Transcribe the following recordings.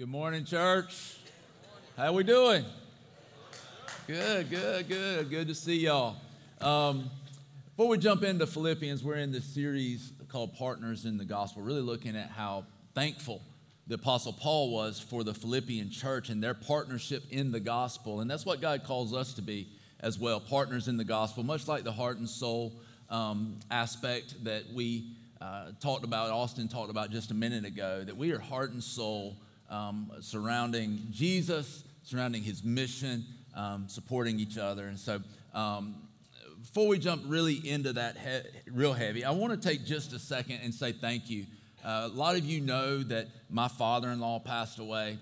Good morning, church. How are we doing? Good, good, good. Good to see y'all. Um, before we jump into Philippians, we're in this series called Partners in the Gospel, really looking at how thankful the Apostle Paul was for the Philippian church and their partnership in the gospel. And that's what God calls us to be as well partners in the gospel, much like the heart and soul um, aspect that we uh, talked about, Austin talked about just a minute ago, that we are heart and soul um, surrounding Jesus, surrounding his mission, um, supporting each other. And so, um, before we jump really into that he- real heavy, I want to take just a second and say thank you. Uh, a lot of you know that my father in law passed away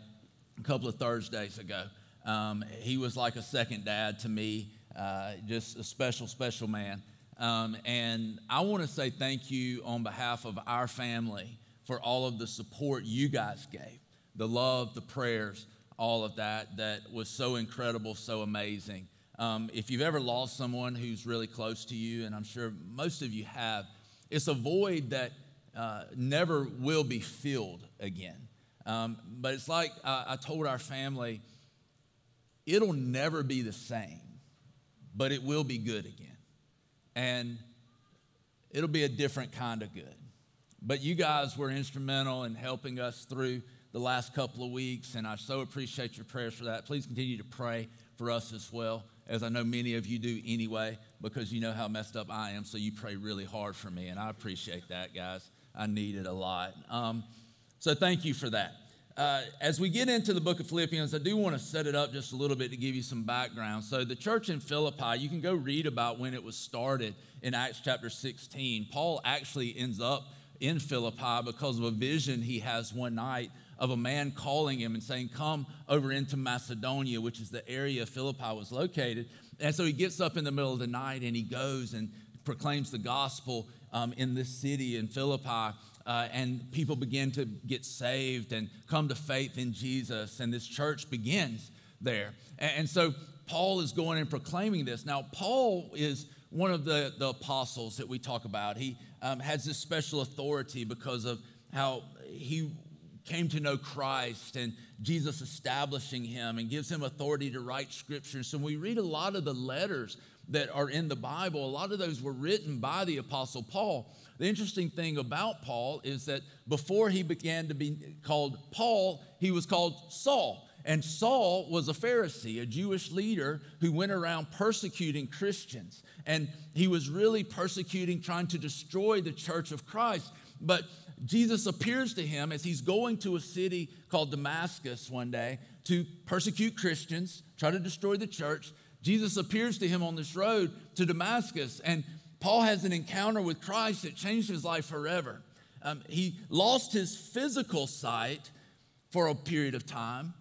a couple of Thursdays ago. Um, he was like a second dad to me, uh, just a special, special man. Um, and I want to say thank you on behalf of our family for all of the support you guys gave, the love, the prayers, all of that, that was so incredible, so amazing. Um, if you've ever lost someone who's really close to you, and I'm sure most of you have, it's a void that uh, never will be filled again. Um, but it's like I, I told our family, it'll never be the same, but it will be good again. And it'll be a different kind of good. But you guys were instrumental in helping us through the last couple of weeks, and I so appreciate your prayers for that. Please continue to pray for us as well, as I know many of you do anyway, because you know how messed up I am, so you pray really hard for me, and I appreciate that, guys. I need it a lot. Um, so thank you for that. Uh, as we get into the book of Philippians, I do want to set it up just a little bit to give you some background. So, the church in Philippi, you can go read about when it was started in Acts chapter 16. Paul actually ends up in Philippi because of a vision he has one night of a man calling him and saying, Come over into Macedonia, which is the area Philippi was located. And so he gets up in the middle of the night and he goes and proclaims the gospel um, in this city in Philippi. Uh, and people begin to get saved and come to faith in Jesus, and this church begins there. And, and so Paul is going and proclaiming this. Now, Paul is one of the, the apostles that we talk about. He um, has this special authority because of how he came to know Christ and Jesus establishing him and gives him authority to write scripture. So we read a lot of the letters that are in the Bible, a lot of those were written by the Apostle Paul. The interesting thing about Paul is that before he began to be called Paul, he was called Saul. And Saul was a Pharisee, a Jewish leader who went around persecuting Christians. And he was really persecuting, trying to destroy the church of Christ. But Jesus appears to him as he's going to a city called Damascus one day to persecute Christians, try to destroy the church. Jesus appears to him on this road to Damascus, and Paul has an encounter with Christ that changed his life forever. Um, he lost his physical sight for a period of time,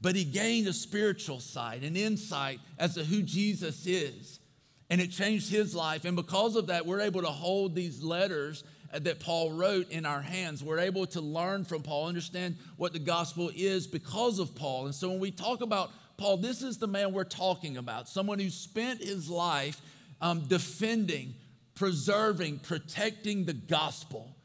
but he gained a spiritual sight, an insight as to who Jesus is. And it changed his life. And because of that, we're able to hold these letters that Paul wrote in our hands. We're able to learn from Paul, understand what the gospel is because of Paul. And so when we talk about Paul, this is the man we're talking about someone who spent his life um, defending, preserving, protecting the gospel.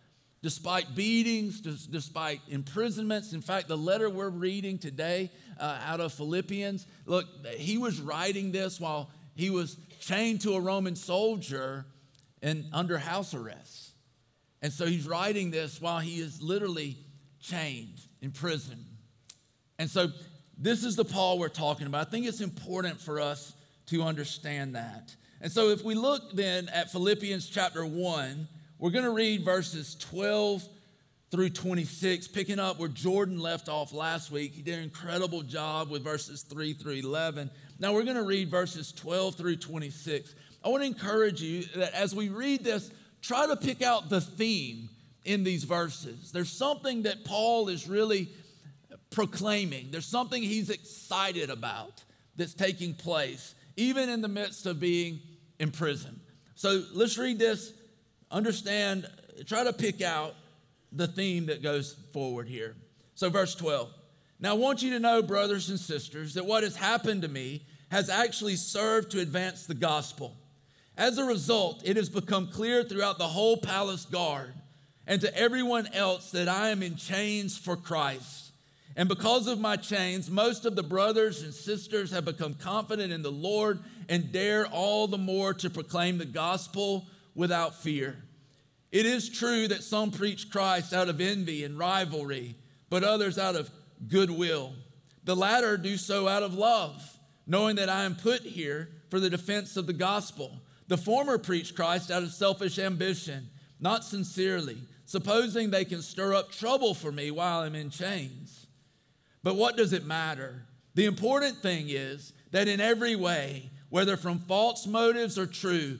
Despite beatings, despite imprisonments. In fact, the letter we're reading today uh, out of Philippians, look, he was writing this while he was chained to a Roman soldier and under house arrest. And so he's writing this while he is literally chained in prison. And so this is the Paul we're talking about. I think it's important for us to understand that. And so if we look then at Philippians chapter 1, we're going to read verses 12 through 26, picking up where Jordan left off last week. He did an incredible job with verses 3 through 11. Now we're going to read verses 12 through 26. I want to encourage you that as we read this, try to pick out the theme in these verses. There's something that Paul is really proclaiming, there's something he's excited about that's taking place, even in the midst of being in prison. So let's read this, understand, try to pick out the theme that goes forward here. So, verse 12. Now, I want you to know, brothers and sisters, that what has happened to me has actually served to advance the gospel. As a result, it has become clear throughout the whole palace guard and to everyone else that I am in chains for Christ. And because of my chains, most of the brothers and sisters have become confident in the Lord and dare all the more to proclaim the gospel without fear. It is true that some preach Christ out of envy and rivalry, but others out of goodwill. The latter do so out of love, knowing that I am put here for the defense of the gospel. The former preach Christ out of selfish ambition, not sincerely, supposing they can stir up trouble for me while I'm in chains. But what does it matter? The important thing is that in every way, whether from false motives or true,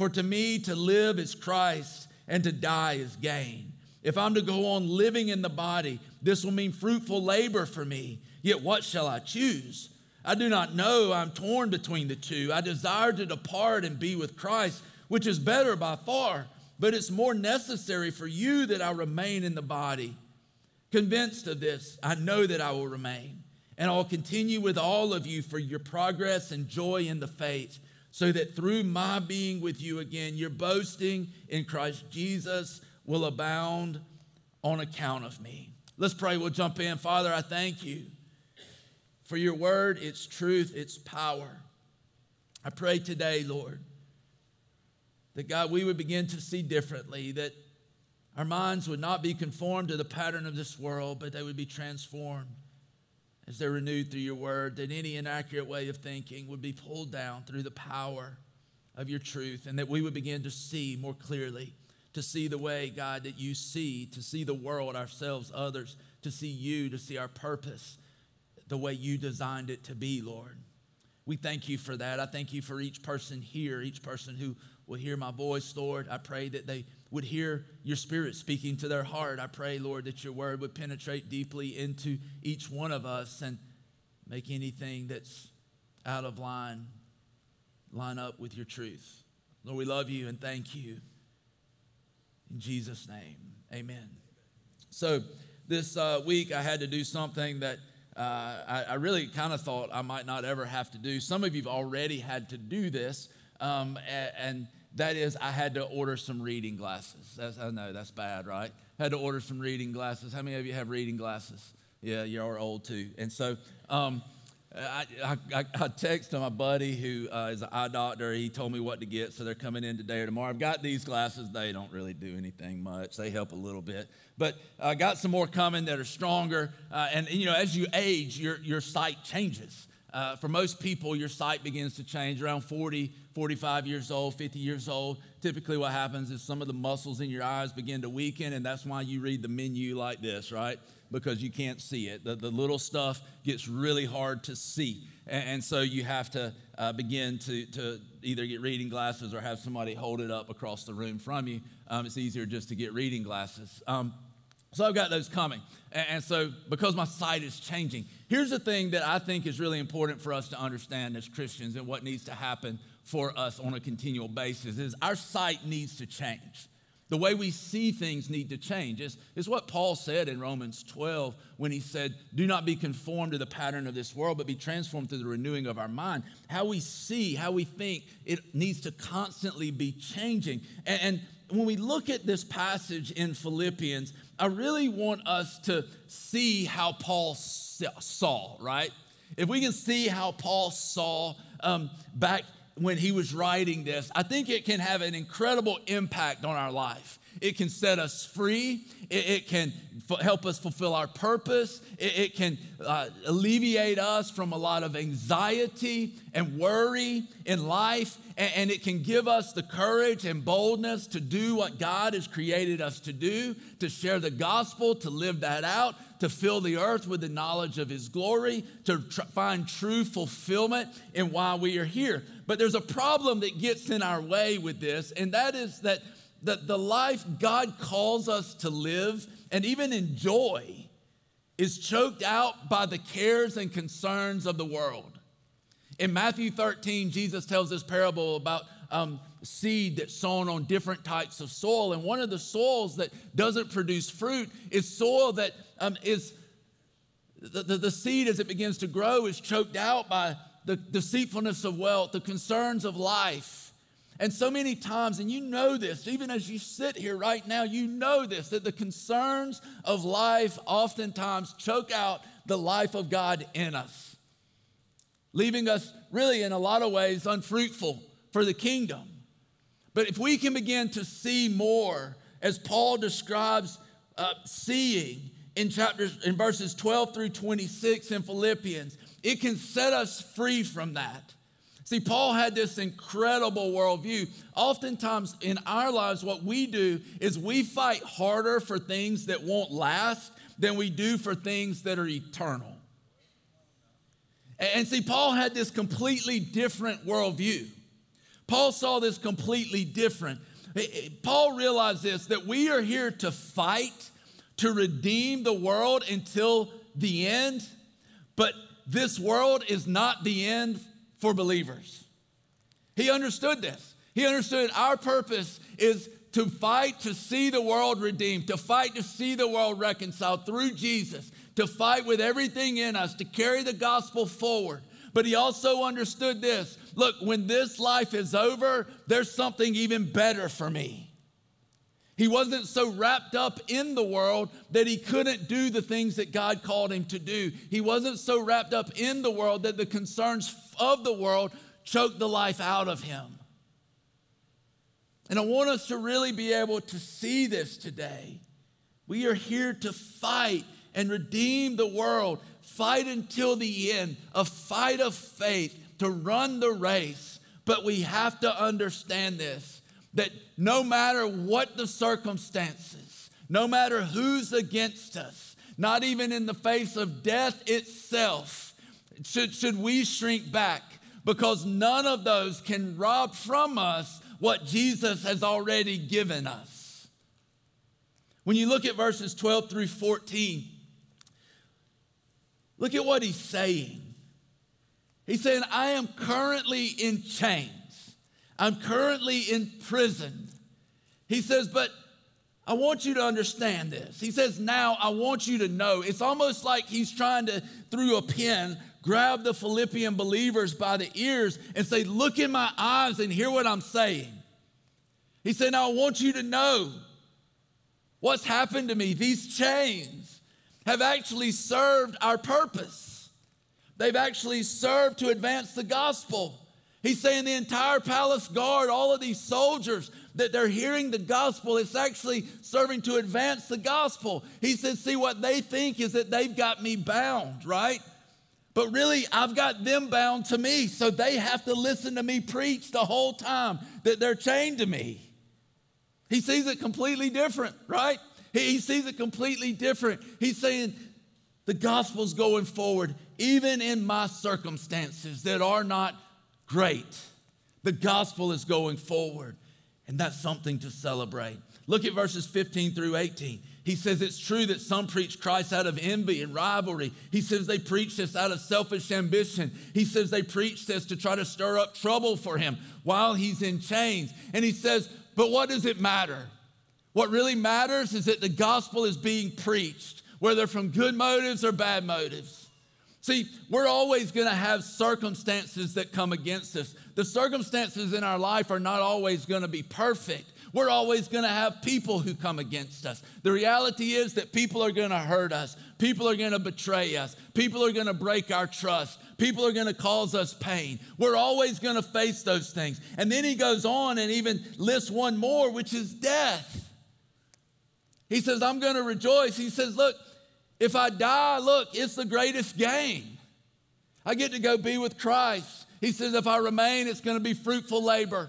For to me, to live is Christ, and to die is gain. If I'm to go on living in the body, this will mean fruitful labor for me. Yet what shall I choose? I do not know. I'm torn between the two. I desire to depart and be with Christ, which is better by far, but it's more necessary for you that I remain in the body. Convinced of this, I know that I will remain, and I'll continue with all of you for your progress and joy in the faith, so that through my being with you again, your boasting in Christ Jesus will abound on account of me. Let's pray. We'll jump in. Father, I thank you for your word, its truth, its power. I pray today, Lord, that God, we would begin to see differently, that our minds would not be conformed to the pattern of this world, but they would be transformed as they're renewed through your word, that any inaccurate way of thinking would be pulled down through the power of your truth, and that we would begin to see more clearly, to see the way, God, that you see, to see the world, ourselves, others, to see you, to see our purpose the way you designed it to be, Lord. We thank you for that. I thank you for each person here, each person who will hear my voice, Lord. I pray that they would hear your spirit speaking to their heart. I pray, Lord, that your word would penetrate deeply into each one of us and make anything that's out of line line up with your truth. Lord, we love you and thank you. In Jesus' name, amen. So, this uh, week I had to do something that uh, I, I, really kind of thought I might not ever have to do. Some of you have already had to do this, um, and, and that is, I had to order some reading glasses. That's, I know that's bad, right? Had to order some reading glasses. How many of you have reading glasses? Yeah, you're old too. And so um, I, I, I, texted my buddy who uh, is an eye doctor. He told me what to get, so they're coming in today or tomorrow. I've got these glasses. They don't really do anything much. They help a little bit, but I got some more coming that are stronger. Uh, and you know, as you age, your your sight changes. Uh, for most people, your sight begins to change around 40, 45 years old, 50 years old. Typically, what happens is some of the muscles in your eyes begin to weaken, and that's why you read the menu like this, right? Because you can't see it. The, the little stuff gets really hard to see. And, and so you have to uh, begin to, to either get reading glasses or have somebody hold it up across the room from you. Um, it's easier just to get reading glasses. Um, so I've got those coming. And so, because my sight is changing, here's the thing that I think is really important for us to understand as Christians and what needs to happen for us on a continual basis is our sight needs to change. The way we see things need to change. It's, it's what Paul said in Romans 12 when he said, Do not be conformed to the pattern of this world, but be transformed through the renewing of our mind. How we see, how we think, it needs to constantly be changing. And, and when we look at this passage in Philippians, I really want us to see how Paul saw, right? If we can see how Paul saw um, back when he was writing this, I think it can have an incredible impact on our life. It can set us free. It, it can f- help us fulfill our purpose. It, it can uh, alleviate us from a lot of anxiety and worry in life. And, and it can give us the courage and boldness to do what God has created us to do, to share the gospel, to live that out, to fill the earth with the knowledge of His glory, to tr- find true fulfillment in why we are here. But there's a problem that gets in our way with this, and that is that that the life God calls us to live and even enjoy is choked out by the cares and concerns of the world. In Matthew 13, Jesus tells this parable about um, seed that's sown on different types of soil. And one of the soils that doesn't produce fruit is soil that um, is the, the, the, seed as it begins to grow is choked out by the deceitfulness of wealth, the concerns of life. And so many times, and you know this, even as you sit here right now, you know this, that the concerns of life oftentimes choke out the life of God in us, leaving us really in a lot of ways unfruitful for the kingdom. But if we can begin to see more, as Paul describes uh, seeing in chapters in verses 12 through 26 in Philippians, it can set us free from that. See, Paul had this incredible worldview. Oftentimes in our lives, what we do is we fight harder for things that won't last than we do for things that are eternal. And see, Paul had this completely different worldview. Paul saw this completely different. Paul realized this that we are here to fight to redeem the world until the end, but this world is not the end for believers. He understood this. He understood our purpose is to fight to see the world redeemed, to fight to see the world reconciled through Jesus, to fight with everything in us, to carry the gospel forward. But he also understood this look, when this life is over, there's something even better for me. He wasn't so wrapped up in the world that he couldn't do the things that God called him to do. He wasn't so wrapped up in the world that the concerns of the world choked the life out of him. And I want us to really be able to see this today. We are here to fight and redeem the world fight until the end, a fight of faith to run the race. But we have to understand this that no matter what the circumstances, no matter who's against us, not even in the face of death itself, should, should we shrink back because none of those can rob from us what Jesus has already given us. When you look at verses 12 through 14, Look at what he's saying. He's saying, I am currently in chains. I'm currently in prison. He says, but I want you to understand this. He says, now I want you to know. It's almost like he's trying to, through a pen, grab the Philippian believers by the ears and say, Look in my eyes and hear what I'm saying. He said, Now I want you to know what's happened to me. These chains, have actually served our purpose. They've actually served to advance the gospel. He's saying the entire palace guard, all of these soldiers, that they're hearing the gospel, it's actually serving to advance the gospel. He says, See, what they think is that they've got me bound, right? But really, I've got them bound to me, so they have to listen to me preach the whole time that they're chained to me. He sees it completely different, right? He, sees it completely different. He's saying, the gospel's going forward, even in my circumstances that are not great. The gospel is going forward, and that's something to celebrate. Look at verses 15 through 18. He says it's true that some preach Christ out of envy and rivalry. He says they preach this out of selfish ambition. He says they preach this to try to stir up trouble for him while he's in chains. And he says, but what does it matter? What really matters is that the gospel is being preached, whether from good motives or bad motives. See, we're always going to have circumstances that come against us. The circumstances in our life are not always going to be perfect. We're always going to have people who come against us. The reality is that people are going to hurt us. People are going to betray us. People are going to break our trust. People are going to cause us pain. We're always going to face those things. And then he goes on and even lists one more, which is death. He says, I'm going to rejoice. He says, Look, if I die, look, it's the greatest gain. I get to go be with Christ. He says, If I remain, it's going to be fruitful labor.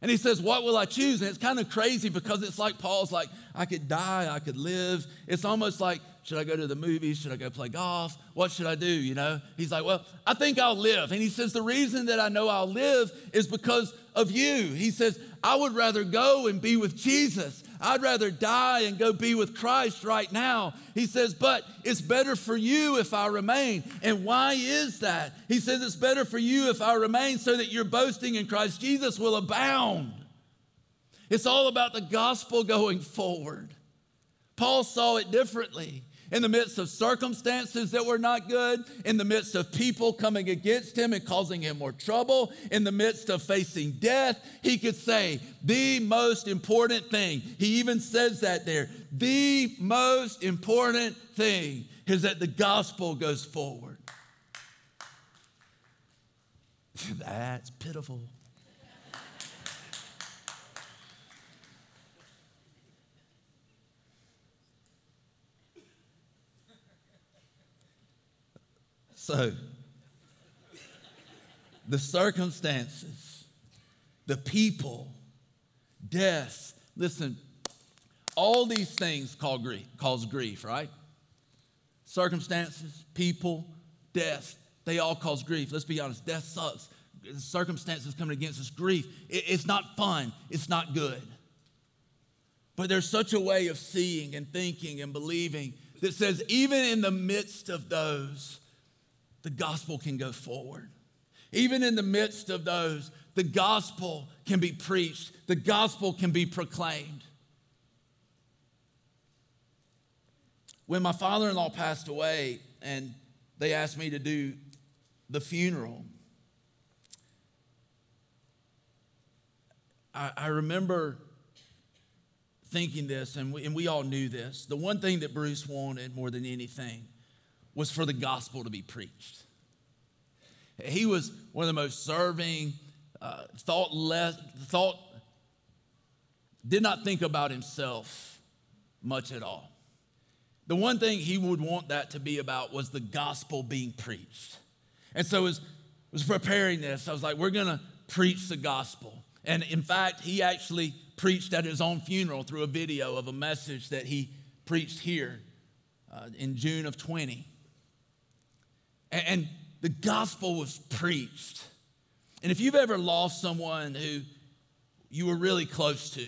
And he says, What will I choose? And it's kind of crazy because it's like Paul's like, I could die, I could live. It's almost like, should I go to the movies? Should I go play golf? What should I do? You know? He's like, Well, I think I'll live. And he says, The reason that I know I'll live is because of you. He says, I would rather go and be with Jesus. I'd rather die and go be with Christ right now. He says, But it's better for you if I remain. And why is that? He says, It's better for you if I remain so that your boasting in Christ Jesus will abound. It's all about the gospel going forward. Paul saw it differently in the midst of circumstances that were not good, in the midst of people coming against him and causing him more trouble, in the midst of facing death, he could say, The most important thing, he even says that there, the most important thing is that the gospel goes forward. That's pitiful. So, the circumstances, the people, death, listen, all these things cause grief, cause grief, right? Circumstances, people, death, they all cause grief. Let's be honest, death sucks. Circumstances coming against us, grief. it's not fun, it's not good. But there's such a way of seeing and thinking and believing that says, even in the midst of those, the gospel can go forward. Even in the midst of those, the gospel can be preached, the gospel can be proclaimed. When my father in law passed away and they asked me to do the funeral, I, remember thinking this, and we, and we all knew this. The one thing that Bruce wanted more than anything was for the gospel to be preached. He was one of the most serving, uh, thought less, thought, did not think about himself much at all. The one thing he would want that to be about was the gospel being preached. And so as was preparing this, I was like, we're gonna preach the gospel. And in fact, he actually preached at his own funeral through a video of a message that he preached here uh, in June of 20. And the gospel was preached. And if you've ever lost someone who you were really close to,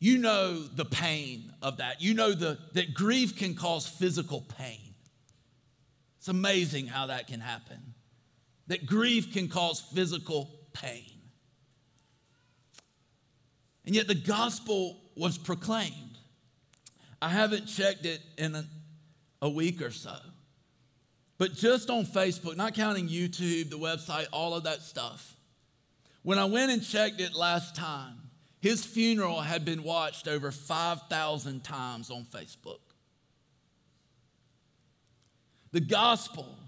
you know the pain of that. You know the, that grief can cause physical pain. It's amazing how that can happen. That grief can cause physical pain. And yet the gospel was proclaimed. I haven't checked it in a, a week or so. But just on Facebook, not counting YouTube, the website, all of that stuff, when I went and checked it last time, his funeral had been watched over 5,000 times on Facebook. The gospel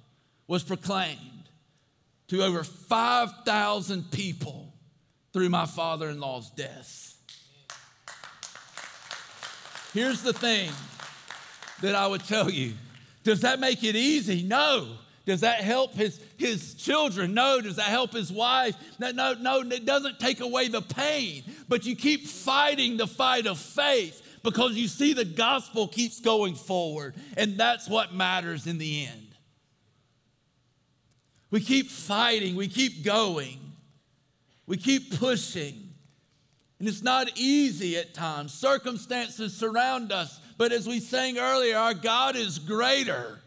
was proclaimed to over 5,000 people through my father in law's death. Here's the thing that I would tell you does that make it easy? No. Does that help his, his children? No. Does that help his wife? No, no, no, it doesn't take away the pain, but you keep fighting the fight of faith because you see the gospel keeps going forward, and that's what matters in the end. We keep fighting, we keep going, we keep pushing. And it's not easy at times. Circumstances surround us, but as we sang earlier, our God is greater.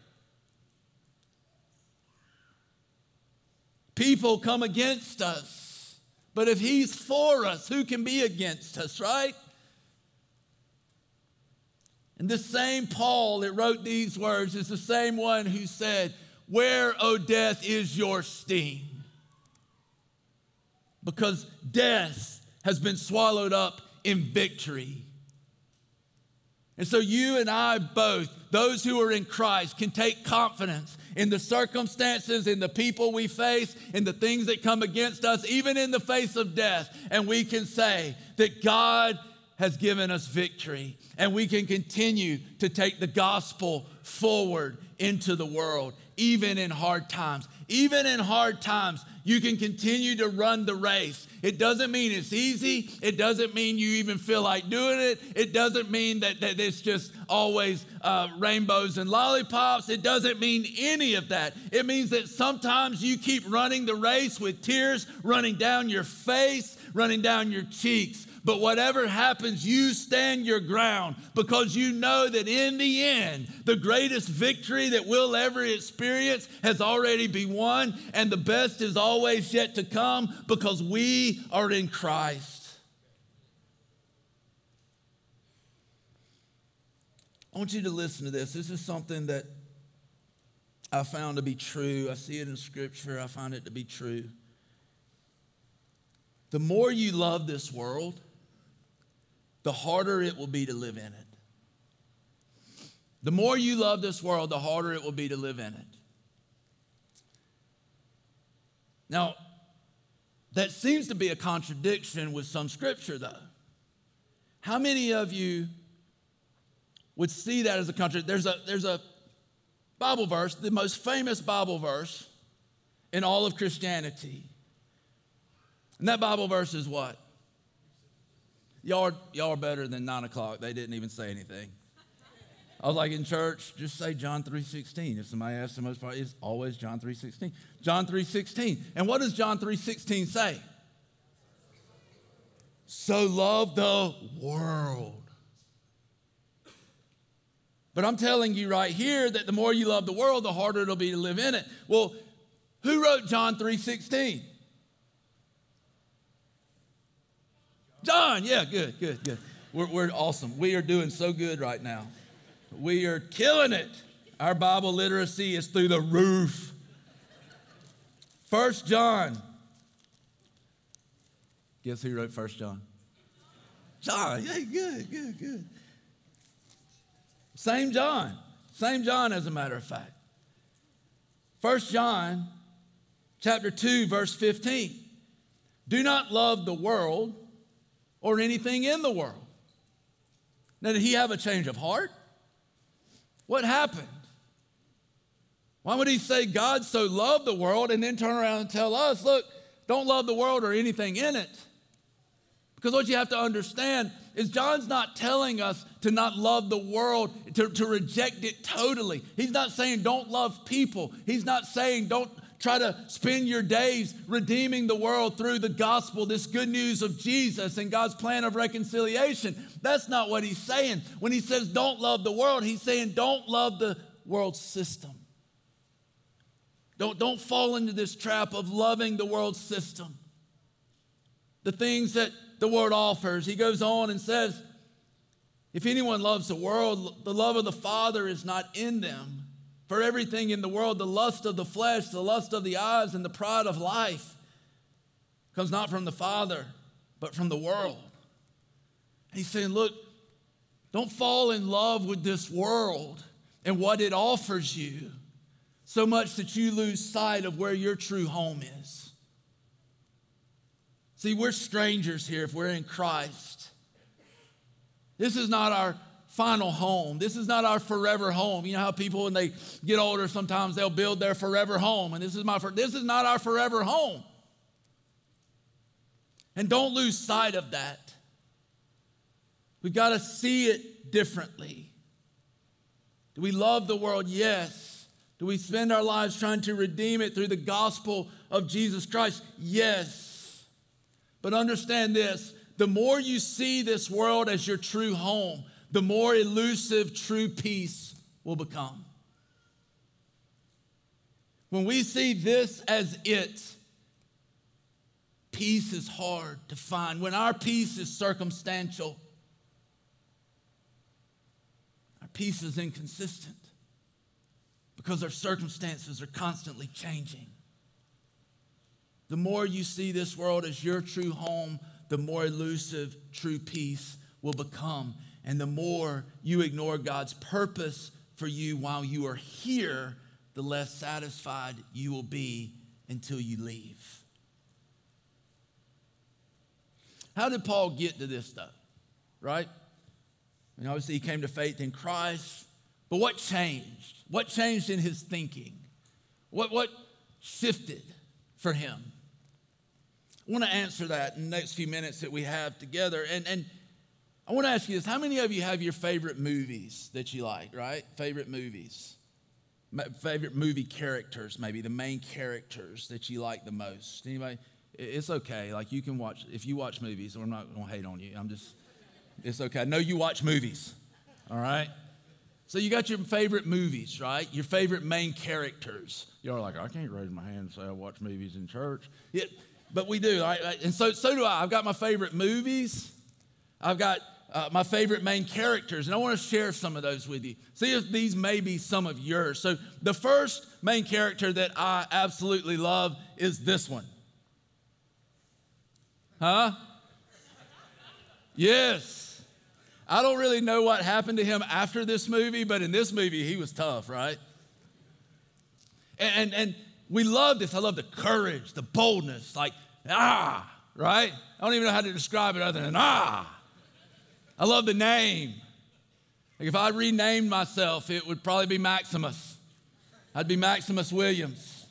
People come against us, but if He's for us, who can be against us, right? And the same Paul that wrote these words is the same one who said, Where, O death, is your sting? Because death has been swallowed up in victory. And so you and I both, those who are in Christ, can take confidence in the circumstances, in the people we face, in the things that come against us, even in the face of death. And we can say that God has given us victory. And we can continue to take the gospel forward into the world, even in hard times. Even in hard times, you can continue to run the race. It doesn't mean it's easy. It doesn't mean you even feel like doing it. It doesn't mean that, that it's just always uh, rainbows and lollipops. It doesn't mean any of that. It means that sometimes you keep running the race with tears running down your face, running down your cheeks But whatever happens, you stand your ground because you know that in the end, the greatest victory that we'll ever experience has already been won, and the best is always yet to come because we are in Christ. I want you to listen to this. This is something that I found to be true. I see it in Scripture, I find it to be true. The more you love this world, the harder it will be to live in it. The more you love this world, the harder it will be to live in it. Now, that seems to be a contradiction with some scripture, though. How many of you would see that as a contradiction? There's a, there's a Bible verse, the most famous Bible verse in all of Christianity. And that Bible verse is what? Y'all are, y'all are better than nine o'clock. They didn't even say anything. I was like in church, just say John 3.16. If somebody asks the most part, it's always John 3.16. John 3.16. And what does John 3.16 say? So love the world. But I'm telling you right here that the more you love the world, the harder it'll be to live in it. Well, who wrote John 3.16? John, yeah, good, good, good. We're, we're awesome. We are doing so good right now. We are killing it. Our Bible literacy is through the roof. First John. Guess who wrote First John? John. Yeah, good, good, good. Same John. Same John, as a matter of fact. First John chapter 2, verse 15. Do not love the world or anything in the world. Now, did he have a change of heart? What happened? Why would he say God so loved the world and then turn around and tell us, look, don't love the world or anything in it? Because what you have to understand is John's not telling us to not love the world, to, to reject it totally. He's not saying don't love people. He's not saying don't try to spend your days redeeming the world through the gospel, this good news of Jesus and God's plan of reconciliation. That's not what he's saying. When he says don't love the world, he's saying don't love the world system. Don't, don't fall into this trap of loving the world system. The things that the world offers. He goes on and says, if anyone loves the world, the love of the Father is not in them. For everything in the world, the lust of the flesh, the lust of the eyes, and the pride of life comes not from the Father, but from the world. he's saying, Look, don't fall in love with this world and what it offers you so much that you lose sight of where your true home is. See, we're strangers here if we're in Christ. This is not our final home. This is not our forever home. You know how people, when they get older, sometimes they'll build their forever home. And this is my, this is not our forever home. And don't lose sight of that. We've got to see it differently. Do we love the world? Yes. Do we spend our lives trying to redeem it through the gospel of Jesus Christ? Yes. But understand this the more you see this world as your true home, the more elusive true peace will become. When we see this as it, peace is hard to find. When our peace is circumstantial, our peace is inconsistent because our circumstances are constantly changing. The more you see this world as your true home, the more elusive true peace will become. And the more you ignore God's purpose for you while you are here, the less satisfied you will be until you leave. How did Paul get to this stuff? Right? Mean, obviously, he came to faith in Christ. But what changed? What changed in his thinking? What, what shifted for him? I want to answer that in the next few minutes that we have together. And, and I want to ask you this how many of you have your favorite movies that you like, right? Favorite movies? Favorite movie characters, maybe the main characters that you like the most? Anybody? It's okay. Like you can watch, if you watch movies, I'm not going to hate on you. I'm just, it's okay. I know you watch movies, all right? So you got your favorite movies, right? Your favorite main characters. You're like, I can't raise my hand and say I watch movies in church. Yeah, but we do, right? And so, so do I. I've got my favorite movies. I've got uh, my favorite main characters, and I want to share some of those with you. See if these may be some of yours. So, the first main character that I absolutely love is this one. Huh? Yes. I don't really know what happened to him after this movie, but in this movie, he was tough, right? And, and, and we love this. I love the courage, the boldness, like, ah, right? I don't even know how to describe it other than ah. I love the name. Like if I renamed myself, it would probably be Maximus. I'd be Maximus Williams.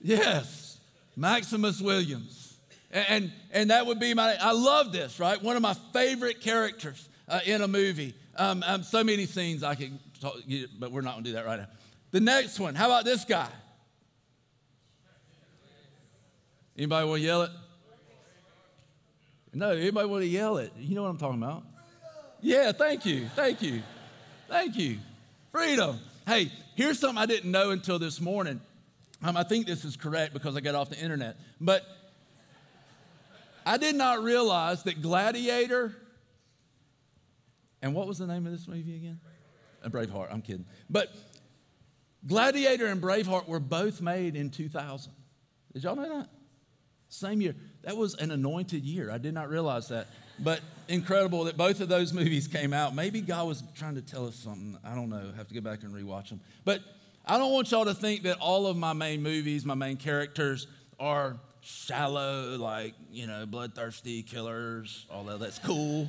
Yes, Maximus Williams. And, and that would be my, I love this, right? One of my favorite characters uh, in a movie. Um, um, so many scenes I could talk, but we're not gonna do that right now. The next one, how about this guy? Anybody want to yell it? No, anybody want to yell it? You know what I'm talking about? Yeah, thank you, thank you, thank you. Freedom. Hey, here's something I didn't know until this morning. Um, I think this is correct because I got off the internet. But I did not realize that Gladiator, and what was the name of this movie again? A Braveheart. I'm kidding. But Gladiator and Braveheart were both made in 2000. Did y'all know that? Same year. That was an anointed year. I did not realize that. But incredible that both of those movies came out. Maybe God was trying to tell us something. I don't know. have to go back and rewatch them. But I don't want y'all to think that all of my main movies, my main characters, are shallow, like, you know, bloodthirsty killers, although that's cool.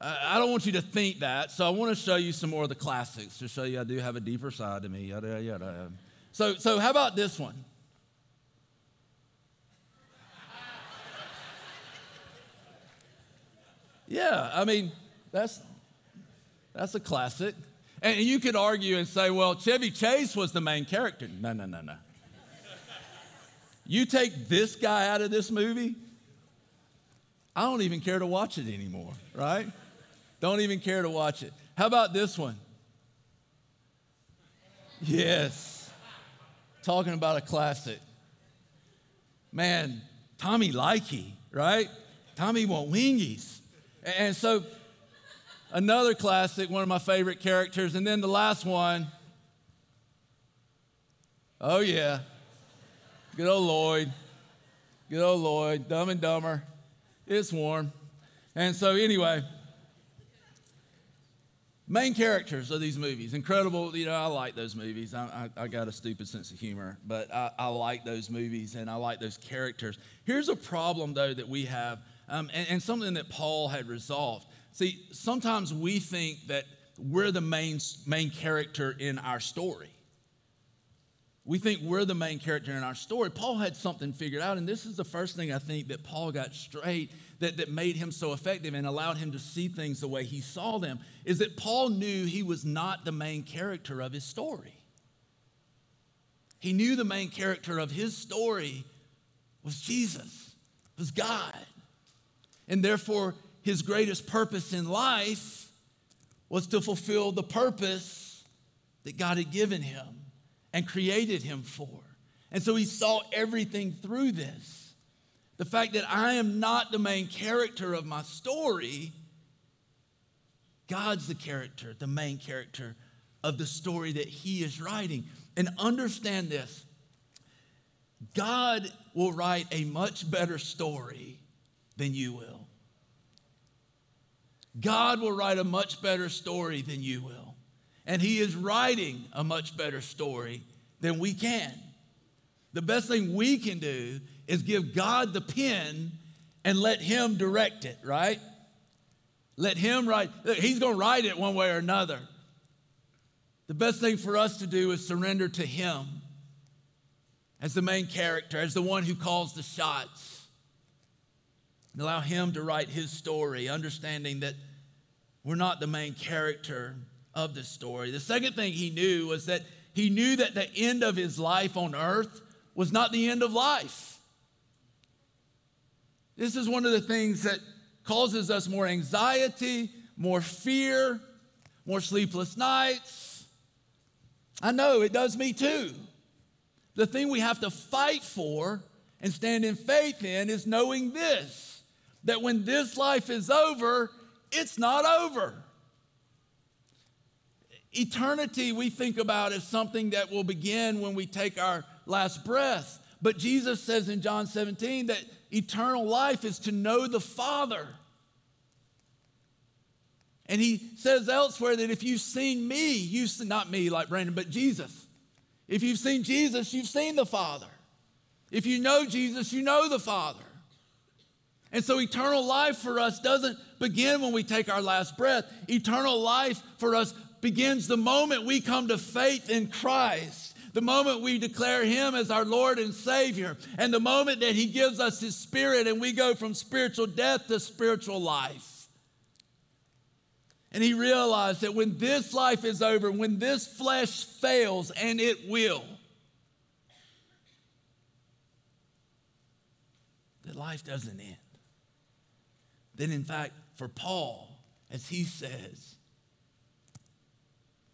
I don't want you to think that. So I want to show you some more of the classics to show you I do have a deeper side to me. Yada, yada. So, so how about this one? Yeah, I mean, that's, that's a classic. And you could argue and say, well, Chevy Chase was the main character. No, no, no, no. You take this guy out of this movie, I don't even care to watch it anymore, right? Don't even care to watch it. How about this one? Yes. Talking about a classic. Man, Tommy Likey, right? Tommy want wingies. And so, another classic, one of my favorite characters. And then the last one, oh, yeah, good old Lloyd. Good old Lloyd, dumb and dumber. It's warm. And so, anyway, main characters of these movies incredible you know i like those movies i, I, I got a stupid sense of humor but I, I, like those movies and i like those characters here's a problem though that we have um, and, and something that Paul had resolved. See, sometimes we think that we're the main, main character in our story. We think we're the main character in our story. Paul had something figured out, and this is the first thing I think that Paul got straight that, that made him so effective and allowed him to see things the way he saw them is that Paul knew he was not the main character of his story. He knew the main character of his story was Jesus, was God. And therefore, his greatest purpose in life was to fulfill the purpose that God had given him and created him for. And so he saw everything through this. The fact that I am not the main character of my story, God's the character, the main character of the story that he is writing. And understand this God will write a much better story than you will. God will write a much better story than you will. And He is writing a much better story than we can. The best thing we can do is give God the pen and let Him direct it, right? Let Him write. He's going to write it one way or another. The best thing for us to do is surrender to Him as the main character, as the one who calls the shots allow Him to write His story, understanding that we're not the main character of the story. The second thing He knew was that He knew that the end of His life on earth was not the end of life. This is one of the things that causes us more anxiety, more fear, more sleepless nights. I know it does me too. The thing we have to fight for and stand in faith in is knowing this that when this life is over, it's not over. Eternity, we think about as something that will begin when we take our last breath. But Jesus says in John 17 that eternal life is to know the Father. And he says elsewhere that if you've seen me, you've seen, not me like Brandon, but Jesus. If you've seen Jesus, you've seen the Father. If you know Jesus, you know the Father. And so eternal life for us doesn't begin when we take our last breath. Eternal life for us begins the moment we come to faith in Christ, the moment we declare Him as our Lord and Savior, and the moment that He gives us His Spirit and we go from spiritual death to spiritual life. And he realized that when this life is over, when this flesh fails, and it will, that life doesn't end. Then, in fact, for Paul, as he says,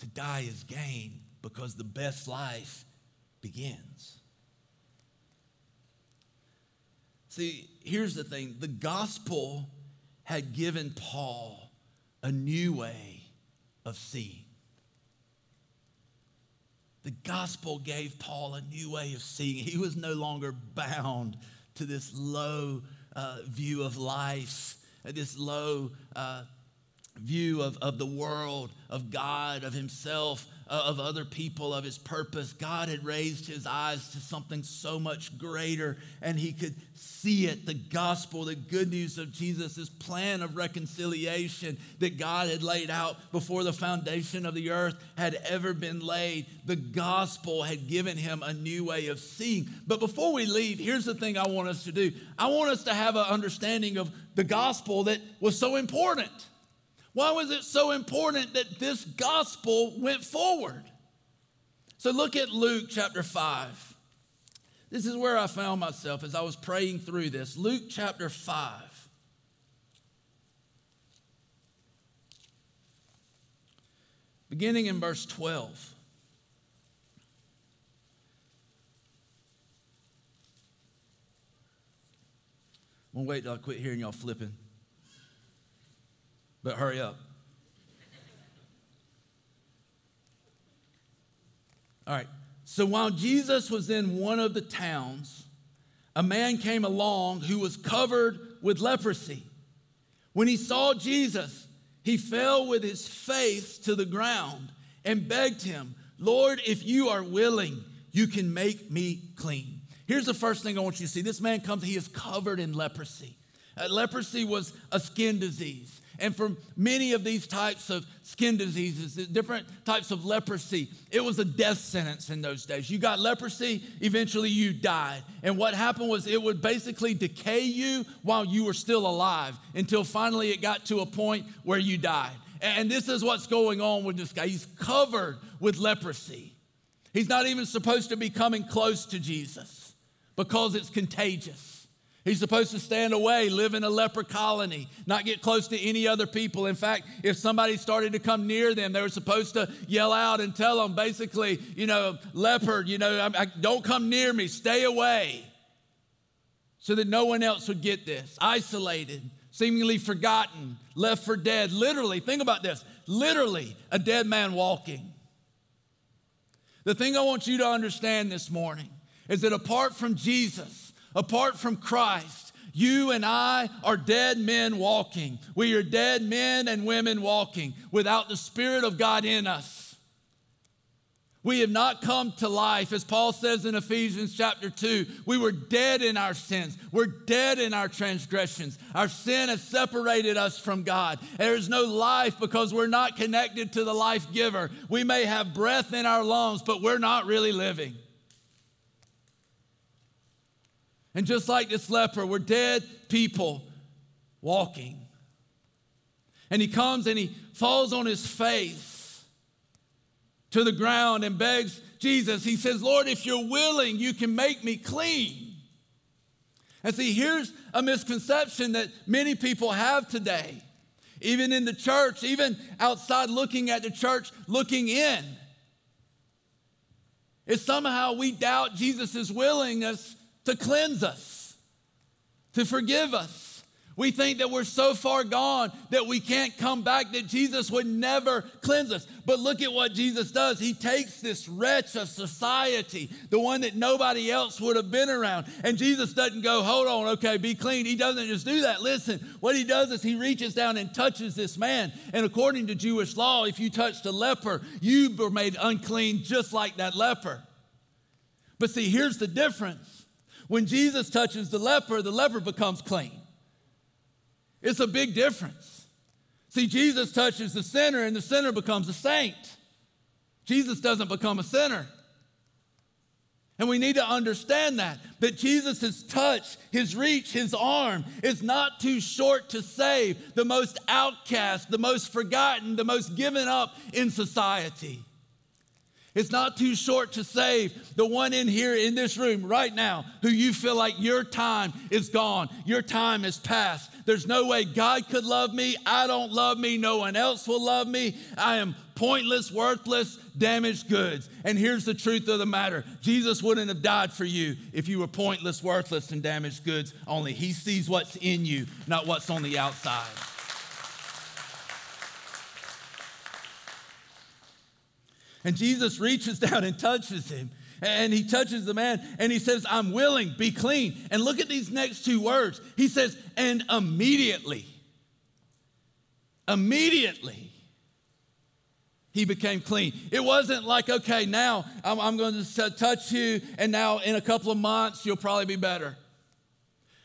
to die is gain because the best life begins. See, here's the thing the gospel had given Paul a new way of seeing. The gospel gave Paul a new way of seeing. He was no longer bound to this low uh, view of life, this low uh, view of, of the world, of God, of himself, uh, of other people, of his purpose. God had raised his eyes to something so much greater, and he could see it the gospel, the good news of Jesus' plan of reconciliation that God had laid out before the foundation of the earth had ever been laid. The gospel had given him a new way of seeing. But before we leave, here's the thing I want us to do I want us to have an understanding of the gospel that was so important. Why was it so important that this gospel went forward? So look at Luke chapter 5. This is where I found myself as I was praying through this. Luke chapter 5. Beginning in verse 12. I'm gonna wait till I quit hearing y'all flipping but hurry up. All right. So while Jesus was in one of the towns, a man came along who was covered with leprosy. When he saw Jesus, he fell with his face to the ground and begged him, Lord, if you are willing, you can make me clean. Here's the first thing I want you to see. This man comes, he is covered in leprosy. Uh, leprosy was a skin disease. And for many of these types of skin diseases, different types of leprosy, it was a death sentence in those days. You got leprosy, eventually you died. And what happened was it would basically decay you while you were still alive until finally it got to a point where you died. And this is what's going on with this guy. He's covered with leprosy. He's not even supposed to be coming close to Jesus because it's contagious. He's supposed to stand away, live in a leper colony, not get close to any other people. In fact, if somebody started to come near them, they were supposed to yell out and tell them basically, you know, leopard, you know, I, I, don't come near me, stay away, so that no one else would get this. Isolated, seemingly forgotten, left for dead. Literally, think about this literally, a dead man walking. The thing I want you to understand this morning is that apart from Jesus, Apart from Christ, you and I are dead men walking. We are dead men and women walking without the Spirit of God in us. We have not come to life, as Paul says in Ephesians chapter 2. We were dead in our sins. We're dead in our transgressions. Our sin has separated us from God. There is no life because we're not connected to the life giver. We may have breath in our lungs, but we're not really living. And just like this leper, we're dead people walking. And he comes and he falls on his face to the ground and begs Jesus. He says, Lord, if you're willing, you can make me clean. And see, here's a misconception that many people have today, even in the church, even outside looking at the church, looking in. Is somehow we doubt Jesus' willingness to cleanse us, to forgive us. We think that we're so far gone that we can't come back, that Jesus would never cleanse us. But look at what Jesus does. He takes this wretch of society, the one that nobody else would have been around, and Jesus doesn't go, hold on, okay, be clean. He doesn't just do that. Listen, what he does is he reaches down and touches this man. And according to Jewish law, if you touched a leper, you were made unclean just like that leper. But see, here's the difference. When Jesus touches the leper, the leper becomes clean. It's a big difference. See, Jesus touches the sinner and the sinner becomes a saint. Jesus doesn't become a sinner. And we need to understand that, that Jesus' touch, his reach, his arm is not too short to save the most outcast, the most forgotten, the most given up in society. It's not too short to save the one in here in this room right now who you feel like your time is gone, your time is past. There's no way God could love me. I don't love me. No one else will love me. I am pointless, worthless, damaged goods. And here's the truth of the matter Jesus wouldn't have died for you if you were pointless, worthless, and damaged goods. Only He sees what's in you, not what's on the outside. And Jesus reaches down and touches him. And he touches the man and he says, I'm willing, be clean. And look at these next two words. He says, and immediately, immediately, he became clean. It wasn't like, okay, now I'm, I'm going to touch you, and now in a couple of months, you'll probably be better.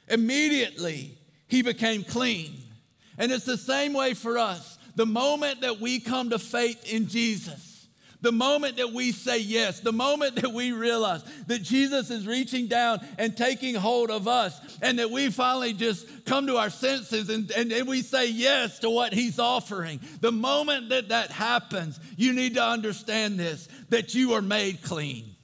Immediately, he became clean. And it's the same way for us. The moment that we come to faith in Jesus, the moment that we say yes, the moment that we realize that Jesus is reaching down and taking hold of us, and that we finally just come to our senses and, and, and we say yes to what He's offering, the moment that that happens, you need to understand this that you are made clean.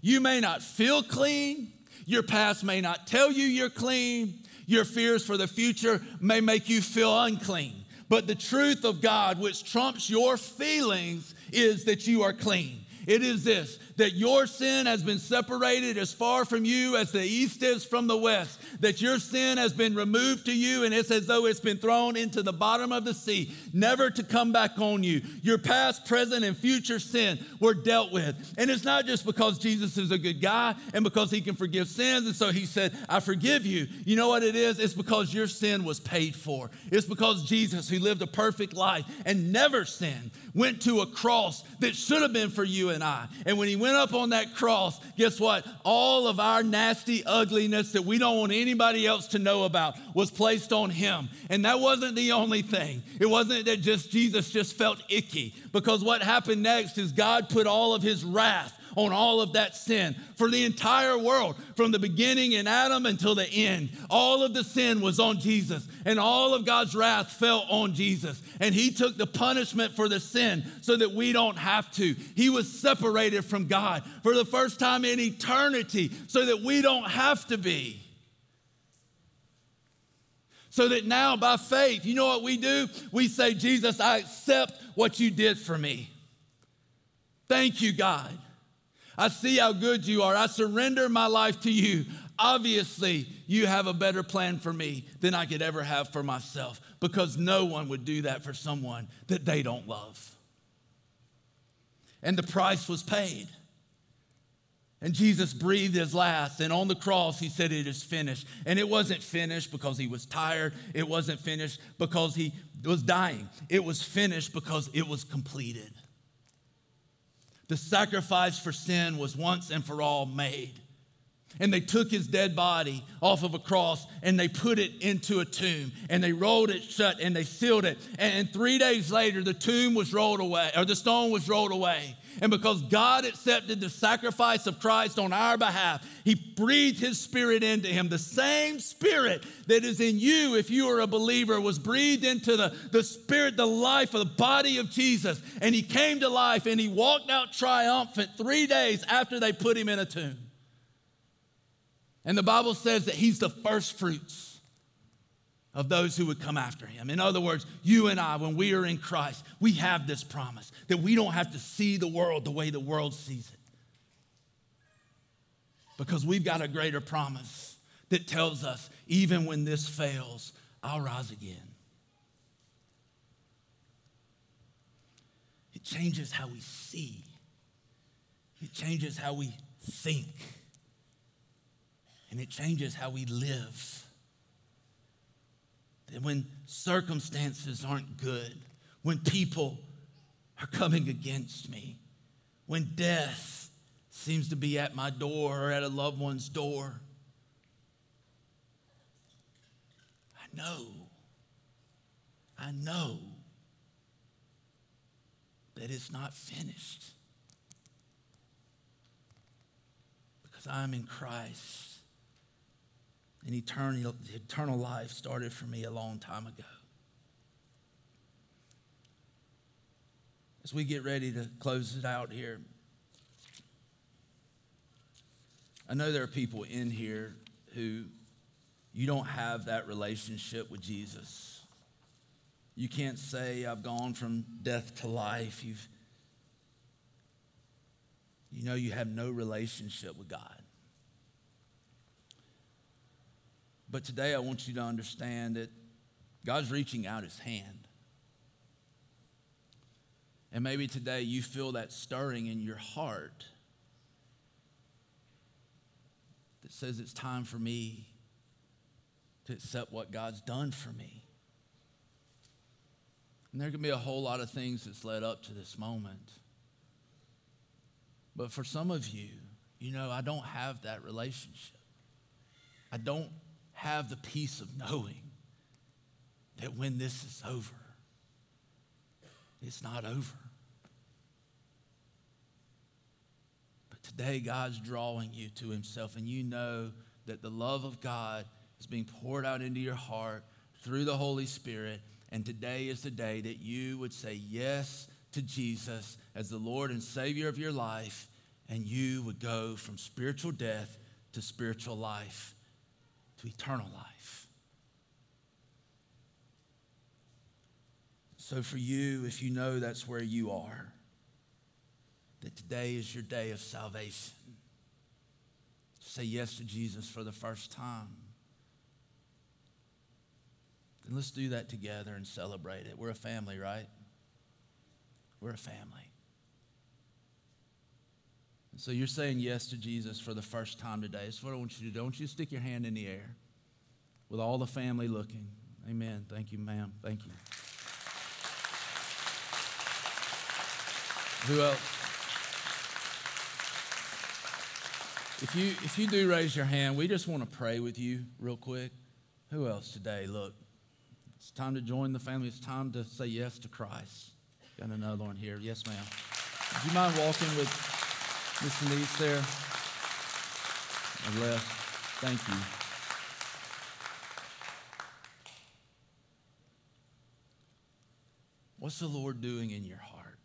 You may not feel clean, your past may not tell you you're clean, your fears for the future may make you feel unclean. But the truth of God, which trumps your feelings, is that you are clean. It is this that your sin has been separated as far from you as the east is from the west, that your sin has been removed to you, and it's as though it's been thrown into the bottom of the sea, never to come back on you. Your past, present, and future sin were dealt with. And it's not just because Jesus is a good guy and because he can forgive sins, and so he said, I forgive you. You know what it is? It's because your sin was paid for. It's because Jesus, who lived a perfect life and never sinned, went to a cross that should have been for you and I. And when he went up on that cross, guess what? All of our nasty ugliness that we don't want anybody else to know about was placed on him. And that wasn't the only thing. It wasn't that just Jesus just felt icky, because what happened next is God put all of his wrath on all of that sin for the entire world, from the beginning in Adam until the end. All of the sin was on Jesus, and all of God's wrath fell on Jesus. And He took the punishment for the sin so that we don't have to. He was separated from God for the first time in eternity so that we don't have to be. So that now, by faith, you know what we do? We say, Jesus, I accept what you did for me. Thank you, God. I see how good you are. I surrender my life to you. Obviously, you have a better plan for me than I could ever have for myself because no one would do that for someone that they don't love. And the price was paid. And Jesus breathed his last, and on the cross, he said, It is finished. And it wasn't finished because he was tired. It wasn't finished because he was dying. It was finished because it was completed. The sacrifice for sin was once and for all made. And they took his dead body off of a cross and they put it into a tomb and they rolled it shut and they sealed it. And three days later, the tomb was rolled away, or the stone was rolled away. And because God accepted the sacrifice of Christ on our behalf, He breathed His Spirit into him. The same Spirit that is in you, if you are a believer, was breathed into the, the Spirit, the life of the body of Jesus. And He came to life and He walked out triumphant three days after they put Him in a tomb. And the Bible says that he's the first fruits of those who would come after him. In other words, you and I, when we are in Christ, we have this promise that we don't have to see the world the way the world sees it. Because we've got a greater promise that tells us even when this fails, I'll rise again. It changes how we see, it changes how we think and it changes how we live. That when circumstances aren't good, when people are coming against me, when death seems to be at my door or at a loved one's door, I know, I know that it's not finished because I'm in Christ. And eternal, eternal life started for me a long time ago. As we get ready to close it out here, I know there are people in here who you don't have that relationship with Jesus. You can't say, I've gone from death to life. You've, you know, you have no relationship with God. But today I want you to understand that God's reaching out his hand. And maybe today you feel that stirring in your heart that says it's time for me to accept what God's done for me. And there can be a whole lot of things that's led up to this moment. But for some of you, you know, I don't have that relationship. I don't have the peace of knowing that when this is over, it's not over. But today, God's drawing you to Himself, and you know that the love of God is being poured out into your heart through the Holy Spirit. And today is the day that you would say yes to Jesus as the Lord and Savior of your life, and you would go from spiritual death to spiritual life to eternal life. So, for you, if you know that's where you are, that today is your day of salvation. Say yes to Jesus for the first time. And let's do that together and celebrate it. We're a family, right? We're a family. So you're saying yes to Jesus for the first time today. That's what I want you to do. Don't you stick your hand in the air with all the family looking. Amen. Thank you, ma'am. Thank you. Who else? If you if you do raise your hand, we just want to pray with you real quick. Who else today? Look, it's time to join the family. It's time to say yes to Christ. Got another one here. Yes, ma'am. Would you mind walking with Miss Denise there? And left. Thank you. What's the Lord doing in your heart?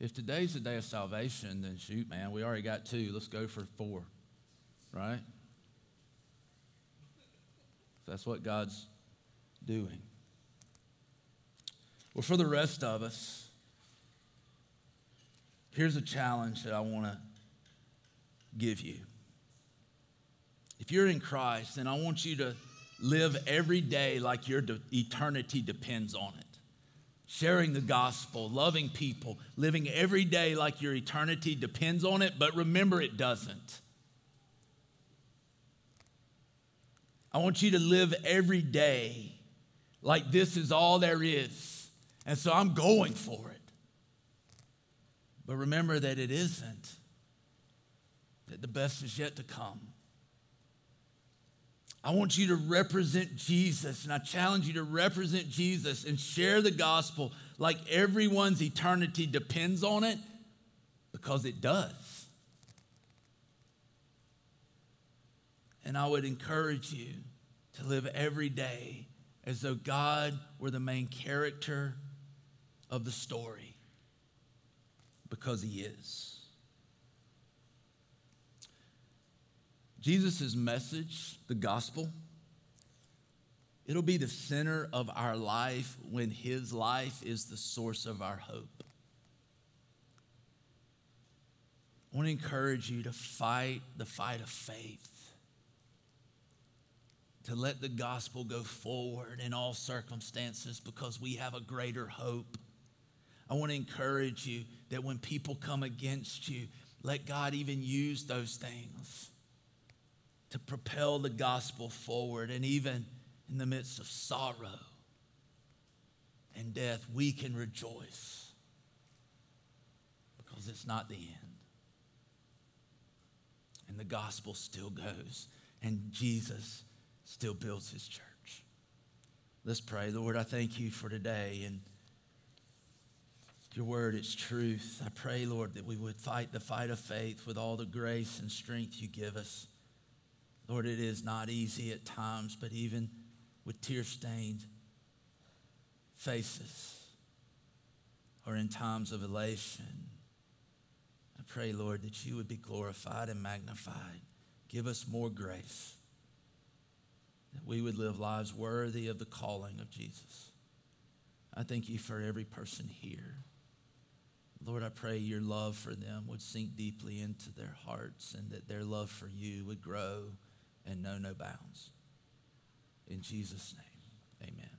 If today's the day of salvation, then shoot, man, we already got two. Let's go for four, right? That's what God's doing. Well, for the rest of us, Here's a challenge that I want to give you. If you're in Christ, then I want you to live every day like your de- eternity depends on it. Sharing the gospel, loving people, living every day like your eternity depends on it, but remember it doesn't. I want you to live every day like this is all there is. And so I'm going for it. But remember that it isn't. that the best is yet to come. I want you to represent Jesus, and I challenge you to represent Jesus and share the gospel like everyone's eternity depends on it, because it does. And I would encourage you to live every day as though God were the main character of the story, because He is. Jesus' message, the gospel, it'll be the center of our life when his life is the source of our hope. I want to encourage you to fight the fight of faith, to let the gospel go forward in all circumstances because we have a greater hope. I want to encourage you that when people come against you, let God even use those things to propel the gospel forward. And even in the midst of sorrow and death, we can rejoice because it's not the end. And the gospel still goes, and Jesus still builds his church. Let's pray. Lord, I thank you for today and your word is truth. I pray, Lord, that we would fight the fight of faith with all the grace and strength you give us. Lord, it is not easy at times, but even with tear stained faces or in times of elation, I pray, Lord, that you would be glorified and magnified. Give us more grace, that we would live lives worthy of the calling of Jesus. I thank you for every person here. Lord, I pray your love for them would sink deeply into their hearts and that their love for you would grow and know no bounds. In Jesus' name, amen.